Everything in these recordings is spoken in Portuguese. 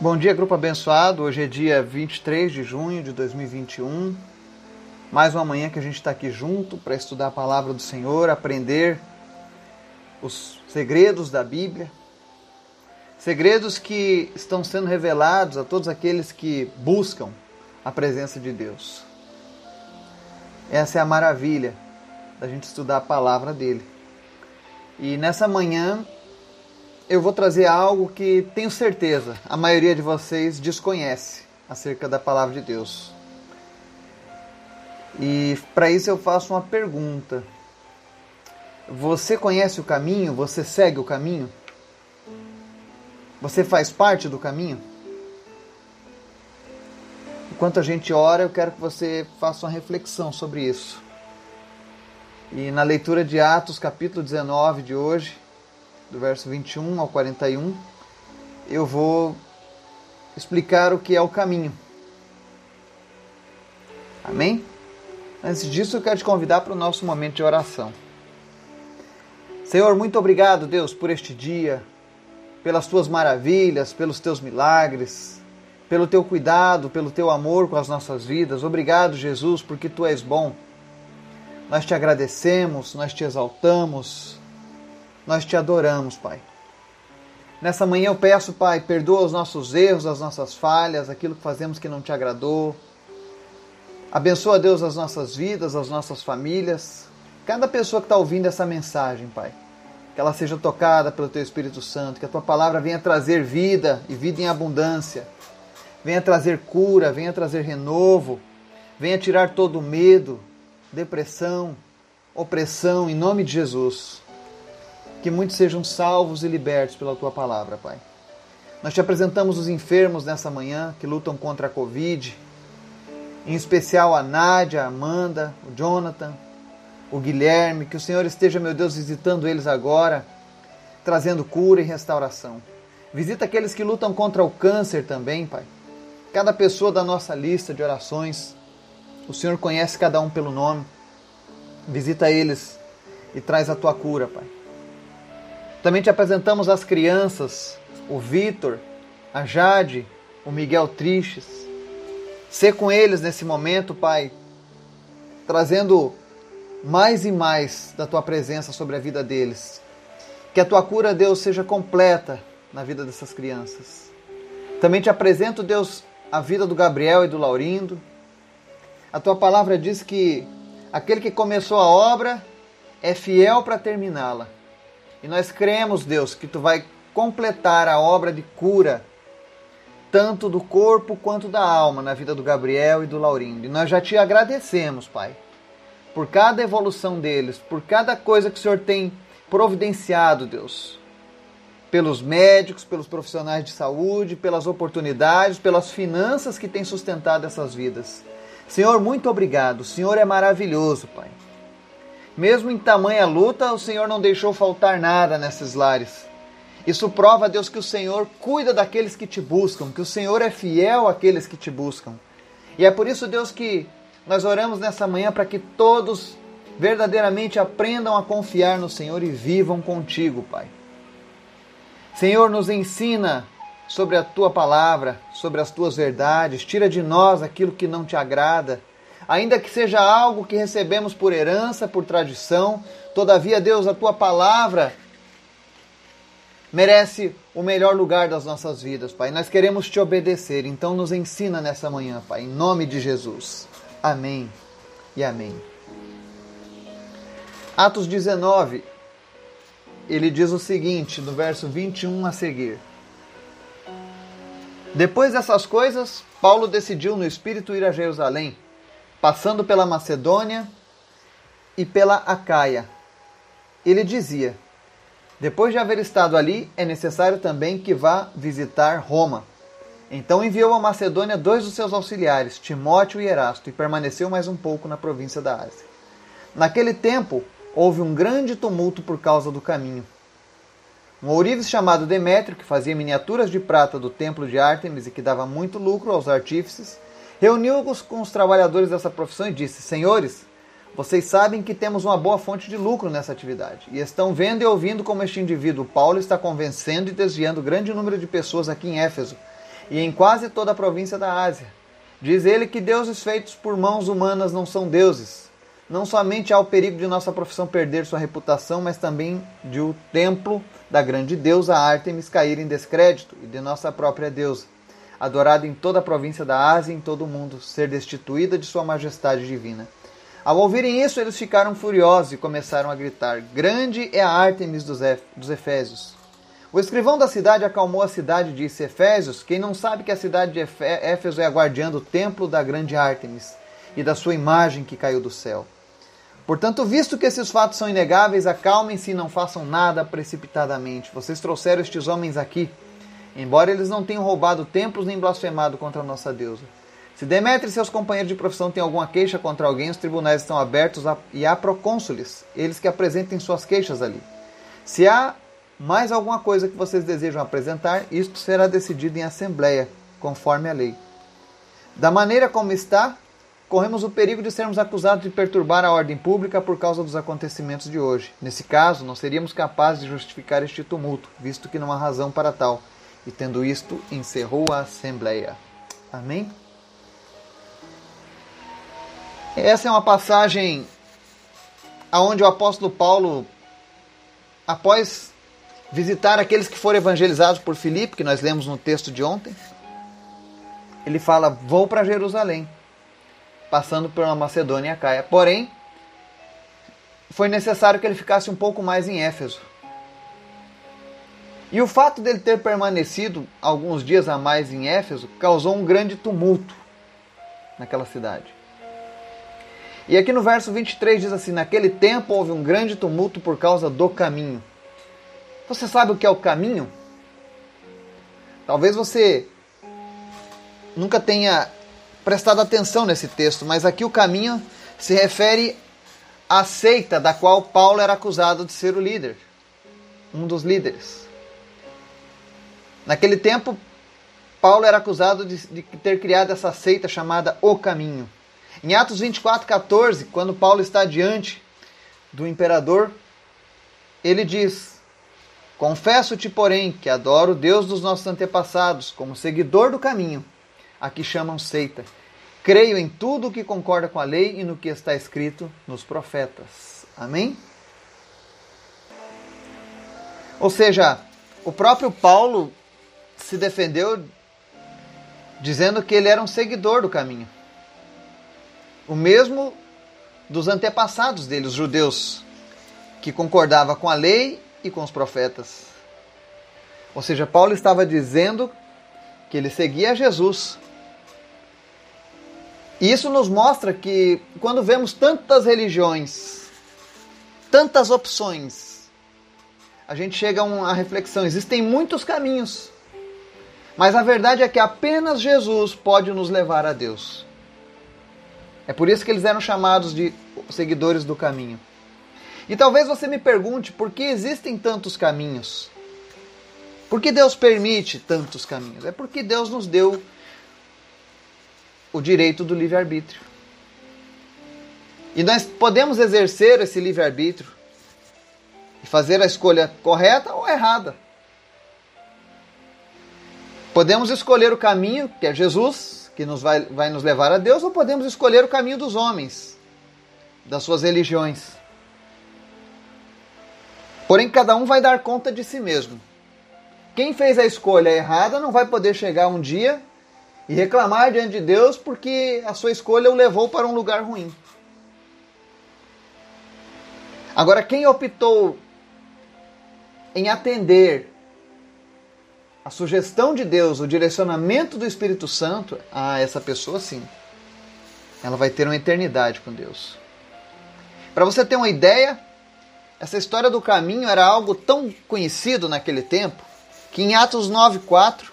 Bom dia, grupo abençoado. Hoje é dia 23 de junho de 2021. Mais uma manhã que a gente está aqui junto para estudar a palavra do Senhor, aprender os segredos da Bíblia. Segredos que estão sendo revelados a todos aqueles que buscam a presença de Deus. Essa é a maravilha da gente estudar a palavra dele. E nessa manhã eu vou trazer algo que tenho certeza a maioria de vocês desconhece acerca da palavra de Deus. E para isso eu faço uma pergunta. Você conhece o caminho? Você segue o caminho? Você faz parte do caminho? Enquanto a gente ora, eu quero que você faça uma reflexão sobre isso. E na leitura de Atos, capítulo 19 de hoje, do verso 21 ao 41, eu vou explicar o que é o caminho. Amém? Antes disso, eu quero te convidar para o nosso momento de oração. Senhor, muito obrigado, Deus, por este dia, pelas tuas maravilhas, pelos teus milagres, pelo teu cuidado, pelo teu amor com as nossas vidas. Obrigado, Jesus, porque tu és bom. Nós te agradecemos, nós te exaltamos, nós te adoramos, Pai. Nessa manhã eu peço, Pai, perdoa os nossos erros, as nossas falhas, aquilo que fazemos que não te agradou. Abençoa, Deus, as nossas vidas, as nossas famílias. Cada pessoa que está ouvindo essa mensagem, Pai. Que ela seja tocada pelo Teu Espírito Santo. Que a Tua palavra venha trazer vida e vida em abundância. Venha trazer cura, venha trazer renovo. Venha tirar todo medo, depressão, opressão, em nome de Jesus que muitos sejam salvos e libertos pela tua palavra, Pai. Nós te apresentamos os enfermos nessa manhã que lutam contra a Covid, em especial a Nádia, a Amanda, o Jonathan, o Guilherme, que o Senhor esteja, meu Deus, visitando eles agora, trazendo cura e restauração. Visita aqueles que lutam contra o câncer também, Pai. Cada pessoa da nossa lista de orações, o Senhor conhece cada um pelo nome. Visita eles e traz a tua cura, Pai. Também te apresentamos as crianças, o Vitor, a Jade, o Miguel Tristes. Ser com eles nesse momento, Pai, trazendo mais e mais da tua presença sobre a vida deles. Que a tua cura, Deus, seja completa na vida dessas crianças. Também te apresento, Deus, a vida do Gabriel e do Laurindo. A tua palavra diz que aquele que começou a obra é fiel para terminá-la. E nós cremos, Deus, que tu vai completar a obra de cura, tanto do corpo quanto da alma, na vida do Gabriel e do Laurindo. E nós já te agradecemos, Pai, por cada evolução deles, por cada coisa que o Senhor tem providenciado, Deus. Pelos médicos, pelos profissionais de saúde, pelas oportunidades, pelas finanças que têm sustentado essas vidas. Senhor, muito obrigado. O Senhor é maravilhoso, Pai. Mesmo em tamanha luta, o Senhor não deixou faltar nada nesses lares. Isso prova, Deus, que o Senhor cuida daqueles que te buscam, que o Senhor é fiel àqueles que te buscam. E é por isso, Deus, que nós oramos nessa manhã para que todos verdadeiramente aprendam a confiar no Senhor e vivam contigo, Pai. Senhor, nos ensina sobre a tua palavra, sobre as tuas verdades, tira de nós aquilo que não te agrada ainda que seja algo que recebemos por herança, por tradição, todavia, Deus, a tua palavra merece o melhor lugar das nossas vidas, Pai. Nós queremos te obedecer, então nos ensina nessa manhã, Pai, em nome de Jesus. Amém e amém. Atos 19, ele diz o seguinte, no verso 21 a seguir. Depois dessas coisas, Paulo decidiu no espírito ir a Jerusalém passando pela Macedônia e pela Acaia. Ele dizia: Depois de haver estado ali, é necessário também que vá visitar Roma. Então enviou a Macedônia dois dos seus auxiliares, Timóteo e Erasto, e permaneceu mais um pouco na província da Ásia. Naquele tempo, houve um grande tumulto por causa do caminho. Um ourives chamado Demétrio, que fazia miniaturas de prata do templo de Ártemis e que dava muito lucro aos artífices, Reuniu-os com os trabalhadores dessa profissão e disse: Senhores, vocês sabem que temos uma boa fonte de lucro nessa atividade e estão vendo e ouvindo como este indivíduo Paulo está convencendo e desviando grande número de pessoas aqui em Éfeso e em quase toda a província da Ásia. Diz ele que deuses feitos por mãos humanas não são deuses. Não somente há o perigo de nossa profissão perder sua reputação, mas também de o templo da grande deusa Ártemis cair em descrédito e de nossa própria deusa, adorada em toda a província da Ásia e em todo o mundo, ser destituída de sua majestade divina. Ao ouvirem isso, eles ficaram furiosos e começaram a gritar: Grande é a Ártemis dos, Efésios. O escrivão da cidade acalmou a cidade e disse: Efésios, quem não sabe que a cidade de Éfeso é a guardiã do templo da grande Ártemis e da sua imagem que caiu do céu. Portanto, visto que esses fatos são inegáveis, acalmem-se e não façam nada precipitadamente. Vocês trouxeram estes homens aqui, embora eles não tenham roubado templos nem blasfemado contra a nossa deusa. Se Demétrio e seus companheiros de profissão têm alguma queixa contra alguém, os tribunais estão abertos e há procônsules, eles que apresentem suas queixas ali. Se há mais alguma coisa que vocês desejam apresentar, isto será decidido em assembleia, conforme a lei. Da maneira como está, corremos o perigo de sermos acusados de perturbar a ordem pública por causa dos acontecimentos de hoje. Nesse caso, não seríamos capazes de justificar este tumulto, visto que não há razão para tal. E tendo isto, encerrou a assembleia. Amém? Essa é uma passagem aonde o apóstolo Paulo, após visitar aqueles que foram evangelizados por Filipe, que nós lemos no texto de ontem, ele fala: Vou para Jerusalém, passando pela Macedônia e Caia. Porém, foi necessário que ele ficasse um pouco mais em Éfeso. E o fato dele ter permanecido alguns dias a mais em Éfeso causou um grande tumulto naquela cidade. E aqui no verso 23 diz assim: Naquele tempo houve um grande tumulto por causa do caminho. Você sabe o que é o caminho? Talvez você nunca tenha prestado atenção nesse texto, mas aqui o caminho se refere à seita da qual Paulo era acusado de ser o líder, um dos líderes. Naquele tempo, Paulo era acusado de, de ter criado essa seita chamada O Caminho. Em Atos 24, 14, quando Paulo está diante do imperador, ele diz: Confesso-te, porém, que adoro o Deus dos nossos antepassados, como seguidor do caminho, a que chamam seita. Creio em tudo o que concorda com a lei e no que está escrito nos profetas. Amém? Ou seja, o próprio Paulo se defendeu dizendo que ele era um seguidor do caminho o mesmo dos antepassados dele, os judeus, que concordava com a lei e com os profetas. Ou seja, Paulo estava dizendo que ele seguia Jesus. E isso nos mostra que quando vemos tantas religiões, tantas opções, a gente chega a uma reflexão: existem muitos caminhos, mas a verdade é que apenas Jesus pode nos levar a Deus. É por isso que eles eram chamados de seguidores do caminho. E talvez você me pergunte por que existem tantos caminhos? Por que Deus permite tantos caminhos? É porque Deus nos deu o direito do livre-arbítrio. E nós podemos exercer esse livre-arbítrio e fazer a escolha correta ou errada. Podemos escolher o caminho, que é Jesus, que nos vai, vai nos levar a Deus, ou podemos escolher o caminho dos homens, das suas religiões. Porém, cada um vai dar conta de si mesmo. Quem fez a escolha errada não vai poder chegar um dia e reclamar diante de Deus porque a sua escolha o levou para um lugar ruim. Agora, quem optou em atender a sugestão de Deus, o direcionamento do Espírito Santo a essa pessoa, sim, ela vai ter uma eternidade com Deus. Para você ter uma ideia, essa história do caminho era algo tão conhecido naquele tempo que em Atos 9:4,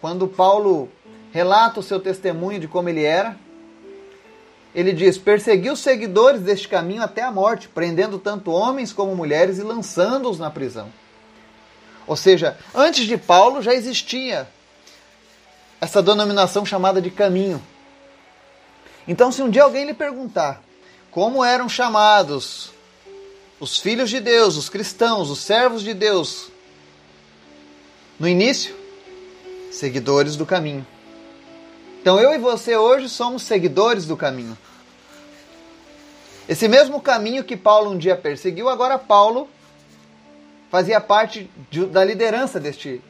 quando Paulo relata o seu testemunho de como ele era, ele diz: Persegui os seguidores deste caminho até a morte, prendendo tanto homens como mulheres e lançando-os na prisão. Ou seja, antes de Paulo já existia essa denominação chamada de caminho. Então, se um dia alguém lhe perguntar como eram chamados os filhos de Deus, os cristãos, os servos de Deus, no início, seguidores do caminho. Então eu e você hoje somos seguidores do caminho. Esse mesmo caminho que Paulo um dia perseguiu, agora Paulo fazia parte de, da liderança deste,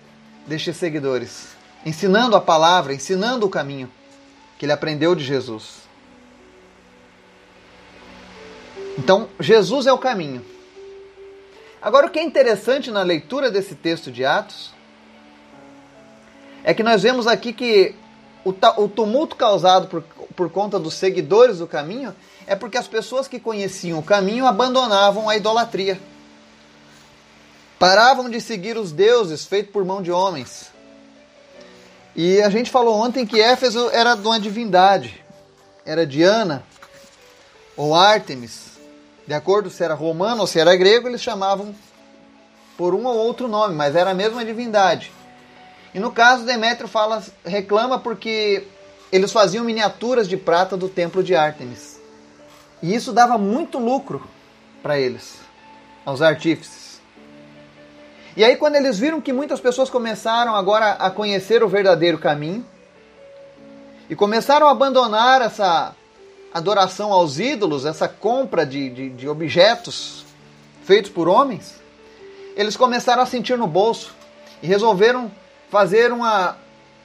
destes seguidores, ensinando a palavra, ensinando o caminho que ele aprendeu de Jesus. Então, Jesus é o caminho. Agora, o que é interessante na leitura desse texto de Atos é que nós vemos aqui que o, o tumulto causado por, por conta dos seguidores do caminho é porque as pessoas que conheciam o caminho abandonavam a idolatria. Paravam de seguir os deuses feitos por mão de homens. E a gente falou ontem que Éfeso era de uma divindade. Era Diana ou Ártemis. De acordo se era romano ou se era grego, eles chamavam por um ou outro nome, mas era a mesma divindade. E no caso, Demétrio fala, reclama porque eles faziam miniaturas de prata do templo de Ártemis. E isso dava muito lucro para eles, aos artífices. E aí, quando eles viram que muitas pessoas começaram agora a conhecer o verdadeiro caminho e começaram a abandonar essa adoração aos ídolos, essa compra de, de, de objetos feitos por homens, eles começaram a sentir no bolso e resolveram fazer uma,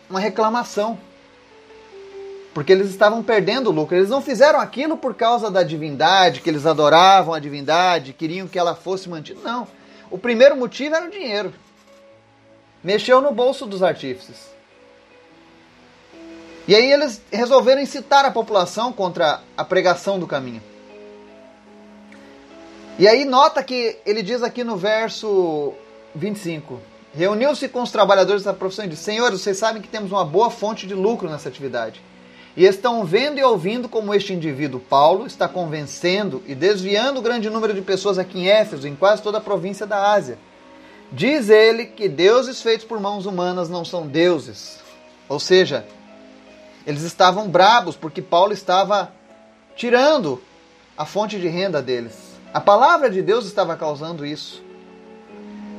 uma reclamação. Porque eles estavam perdendo lucro. Eles não fizeram aquilo por causa da divindade, que eles adoravam a divindade, queriam que ela fosse mantida. Não. O primeiro motivo era o dinheiro. Mexeu no bolso dos artífices. E aí eles resolveram incitar a população contra a pregação do caminho. E aí nota que ele diz aqui no verso 25: Reuniu-se com os trabalhadores da profissão e disse: Senhores, vocês sabem que temos uma boa fonte de lucro nessa atividade. E estão vendo e ouvindo como este indivíduo, Paulo, está convencendo e desviando o grande número de pessoas aqui em Éfeso, em quase toda a província da Ásia. Diz ele que deuses feitos por mãos humanas não são deuses. Ou seja, eles estavam brabos porque Paulo estava tirando a fonte de renda deles. A palavra de Deus estava causando isso.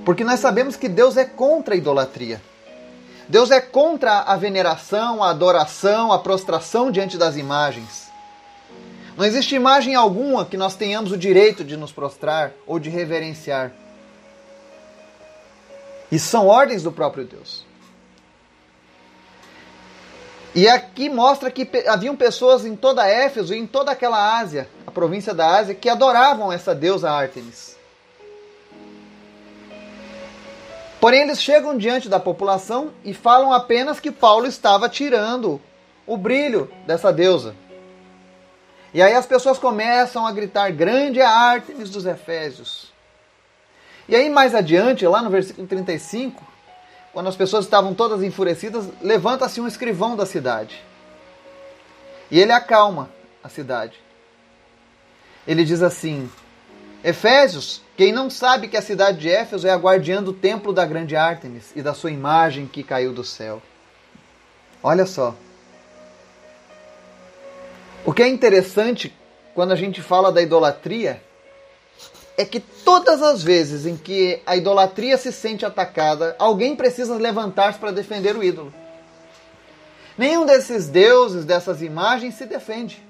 Porque nós sabemos que Deus é contra a idolatria. Deus é contra a veneração, a adoração, a prostração diante das imagens. Não existe imagem alguma que nós tenhamos o direito de nos prostrar ou de reverenciar. Isso são ordens do próprio Deus. E aqui mostra que haviam pessoas em toda Éfeso e em toda aquela Ásia, a província da Ásia, que adoravam essa deusa Ártemis. Porém, eles chegam diante da população e falam apenas que Paulo estava tirando o brilho dessa deusa. E aí as pessoas começam a gritar: Grande é a Ártemis dos Efésios. E aí, mais adiante, lá no versículo 35, quando as pessoas estavam todas enfurecidas, levanta-se um escrivão da cidade. E ele acalma a cidade. Ele diz assim: Efésios, quem não sabe que a cidade de Éfeso é a guardiã do templo da grande Ártemis e da sua imagem que caiu do céu. Olha só. O que é interessante quando a gente fala da idolatria é que todas as vezes em que a idolatria se sente atacada, alguém precisa levantar-se para defender o ídolo. Nenhum desses deuses, dessas imagens se defende.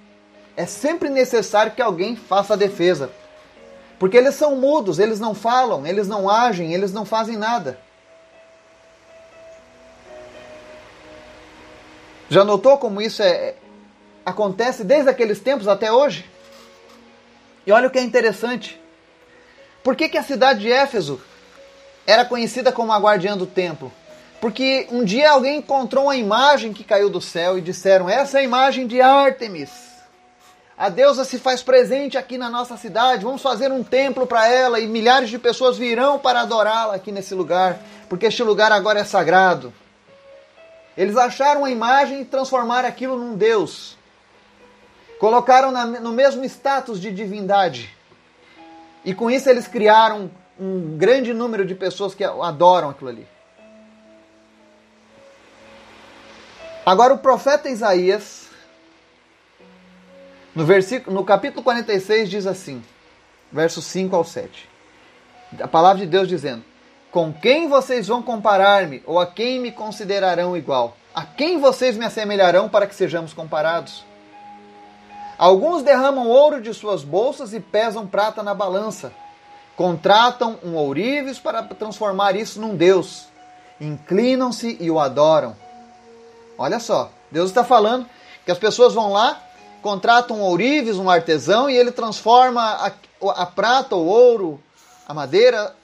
É sempre necessário que alguém faça a defesa. Porque eles são mudos, eles não falam, eles não agem, eles não fazem nada. Já notou como isso é, acontece desde aqueles tempos até hoje? E olha o que é interessante. Por que, que a cidade de Éfeso era conhecida como a guardiã do templo? Porque um dia alguém encontrou uma imagem que caiu do céu e disseram: Essa é a imagem de Ártemis. A deusa se faz presente aqui na nossa cidade, vamos fazer um templo para ela e milhares de pessoas virão para adorá-la aqui nesse lugar, porque este lugar agora é sagrado. Eles acharam a imagem e transformaram aquilo num deus. Colocaram na, no mesmo status de divindade. E com isso eles criaram um grande número de pessoas que adoram aquilo ali. Agora o profeta Isaías, no, versículo, no capítulo 46, diz assim, versos 5 ao 7. A palavra de Deus dizendo: Com quem vocês vão comparar-me? Ou a quem me considerarão igual? A quem vocês me assemelharão para que sejamos comparados? Alguns derramam ouro de suas bolsas e pesam prata na balança. Contratam um ourives para transformar isso num deus. Inclinam-se e o adoram. Olha só, Deus está falando que as pessoas vão lá, contratam um ourives, um artesão, e ele transforma a, a prata, o ouro, a madeira.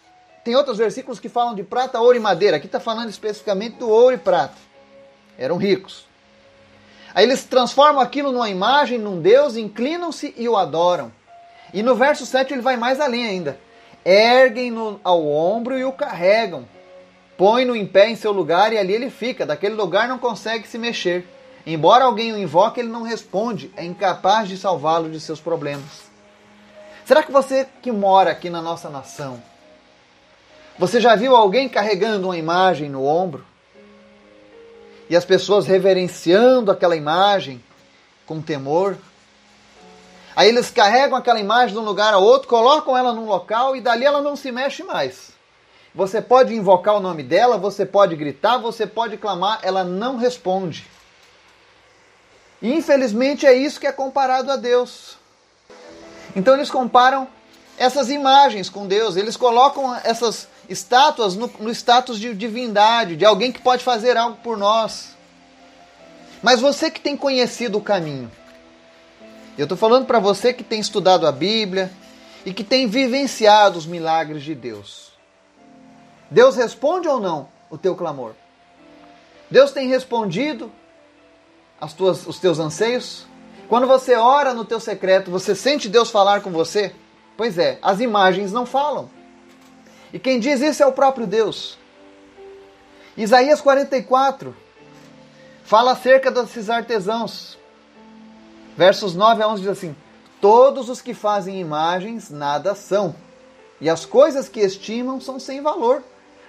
Tem outros versículos que falam de prata, ouro e madeira. Aqui está falando especificamente do ouro e prata. Eram ricos. Aí eles transformam aquilo numa imagem, num Deus, inclinam-se e o adoram. E no verso 7 ele vai mais além ainda. Erguem-no ao ombro e o carregam. Põe-no em pé em seu lugar e ali ele fica. Daquele lugar não consegue se mexer. Embora alguém o invoque, ele não responde. É incapaz de salvá-lo de seus problemas. Será que você que mora aqui na nossa nação, você já viu alguém carregando uma imagem no ombro? e as pessoas reverenciando aquela imagem com temor. Aí eles carregam aquela imagem de um lugar a outro, colocam ela num local e dali ela não se mexe mais. Você pode invocar o nome dela, você pode gritar, você pode clamar, ela não responde. E infelizmente é isso que é comparado a Deus. Então eles comparam essas imagens com Deus, eles colocam essas estátuas no, no status de divindade, de alguém que pode fazer algo por nós. Mas você que tem conhecido o caminho, eu estou falando para você que tem estudado a Bíblia e que tem vivenciado os milagres de Deus. Deus responde ou não o teu clamor? Deus tem respondido as tuas, os teus anseios? Quando você ora no teu secreto, você sente Deus falar com você? Pois é, as imagens não falam. E quem diz isso é o próprio Deus. Isaías 44 fala acerca desses artesãos. Versos 9 a 11 diz assim: Todos os que fazem imagens nada são, e as coisas que estimam são sem valor.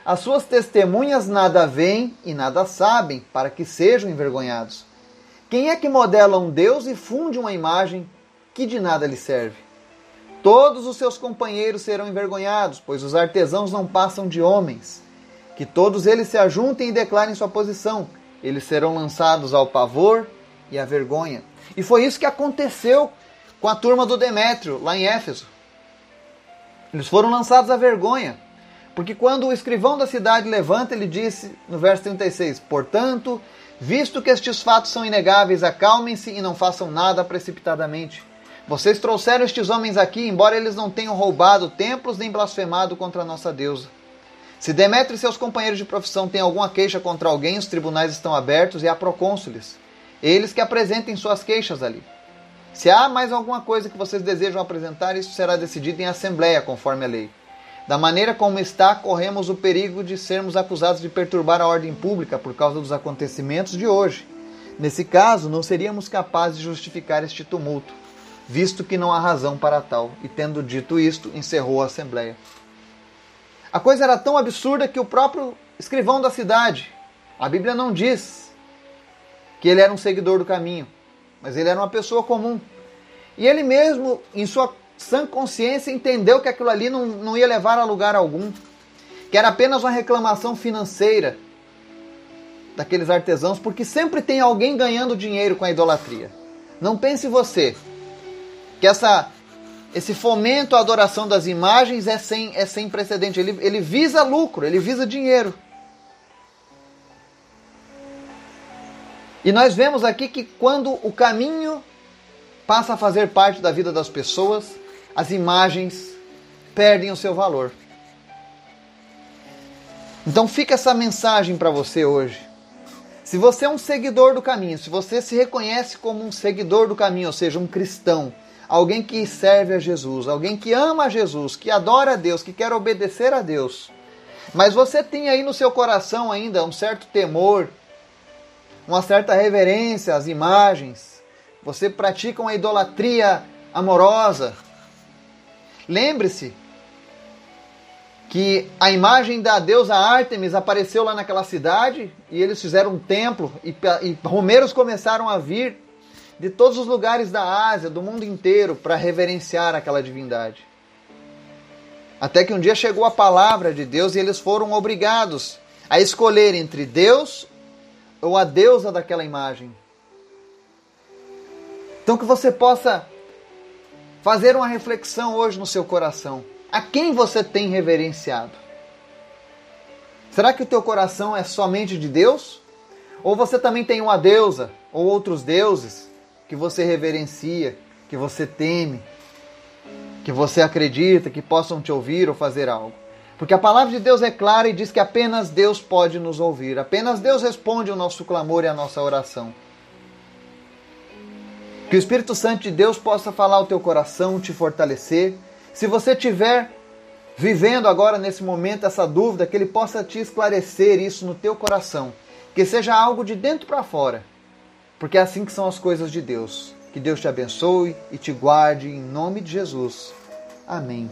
As suas testemunhas nada veem e nada sabem, para que sejam envergonhados. Quem é que modela um Deus e funde uma imagem que de nada lhe serve? Todos os seus companheiros serão envergonhados, pois os artesãos não passam de homens. Que todos eles se ajuntem e declarem sua posição. Eles serão lançados ao pavor e à vergonha. E foi isso que aconteceu com a turma do Demétrio, lá em Éfeso. Eles foram lançados à vergonha. Porque quando o escrivão da cidade levanta, ele disse no verso 36: Portanto, visto que estes fatos são inegáveis, acalmem-se e não façam nada precipitadamente vocês trouxeram estes homens aqui, embora eles não tenham roubado templos nem blasfemado contra a nossa deusa. Se Demétrio e seus companheiros de profissão têm alguma queixa contra alguém, os tribunais estão abertos e há procônsules. Eles que apresentem suas queixas ali. Se há mais alguma coisa que vocês desejam apresentar, isso será decidido em assembleia, conforme a lei. Da maneira como está, corremos o perigo de sermos acusados de perturbar a ordem pública por causa dos acontecimentos de hoje. Nesse caso, não seríamos capazes de justificar este tumulto visto que não há razão para tal. E tendo dito isto, encerrou a assembleia. A coisa era tão absurda que o próprio escrivão da cidade, a Bíblia não diz que ele era um seguidor do caminho, mas ele era uma pessoa comum. E ele mesmo, em sua sã consciência, entendeu que aquilo ali não, não ia levar a lugar algum, que era apenas uma reclamação financeira daqueles artesãos, porque sempre tem alguém ganhando dinheiro com a idolatria. Não pense você que essa, esse fomento à adoração das imagens é sem, é sem precedente. Ele, ele visa lucro, ele visa dinheiro. E nós vemos aqui que quando o caminho passa a fazer parte da vida das pessoas, as imagens perdem o seu valor. Então fica essa mensagem para você hoje. Se você é um seguidor do caminho, se você se reconhece como um seguidor do caminho, ou seja, um cristão, alguém que serve a Jesus, alguém que ama a Jesus, que adora a Deus, que quer obedecer a Deus. Mas você tem aí no seu coração ainda um certo temor, uma certa reverência às imagens. Você pratica uma idolatria amorosa. Lembre-se que a imagem da deusa Ártemis apareceu lá naquela cidade e eles fizeram um templo e, e romeiros começaram a vir de todos os lugares da Ásia, do mundo inteiro, para reverenciar aquela divindade. Até que um dia chegou a palavra de Deus e eles foram obrigados a escolher entre Deus ou a deusa daquela imagem. Então que você possa fazer uma reflexão hoje no seu coração. A quem você tem reverenciado? Será que o teu coração é somente de Deus? Ou você também tem uma deusa ou outros deuses que você reverencia, que você teme, que você acredita que possam te ouvir ou fazer algo? Porque a palavra de Deus é clara e diz que apenas Deus pode nos ouvir, apenas Deus responde o nosso clamor e a nossa oração. Que o Espírito Santo de Deus possa falar ao teu coração, te fortalecer. Se você tiver vivendo agora nesse momento essa dúvida, que ele possa te esclarecer isso no teu coração, que seja algo de dentro para fora. Porque é assim que são as coisas de Deus. Que Deus te abençoe e te guarde em nome de Jesus. Amém.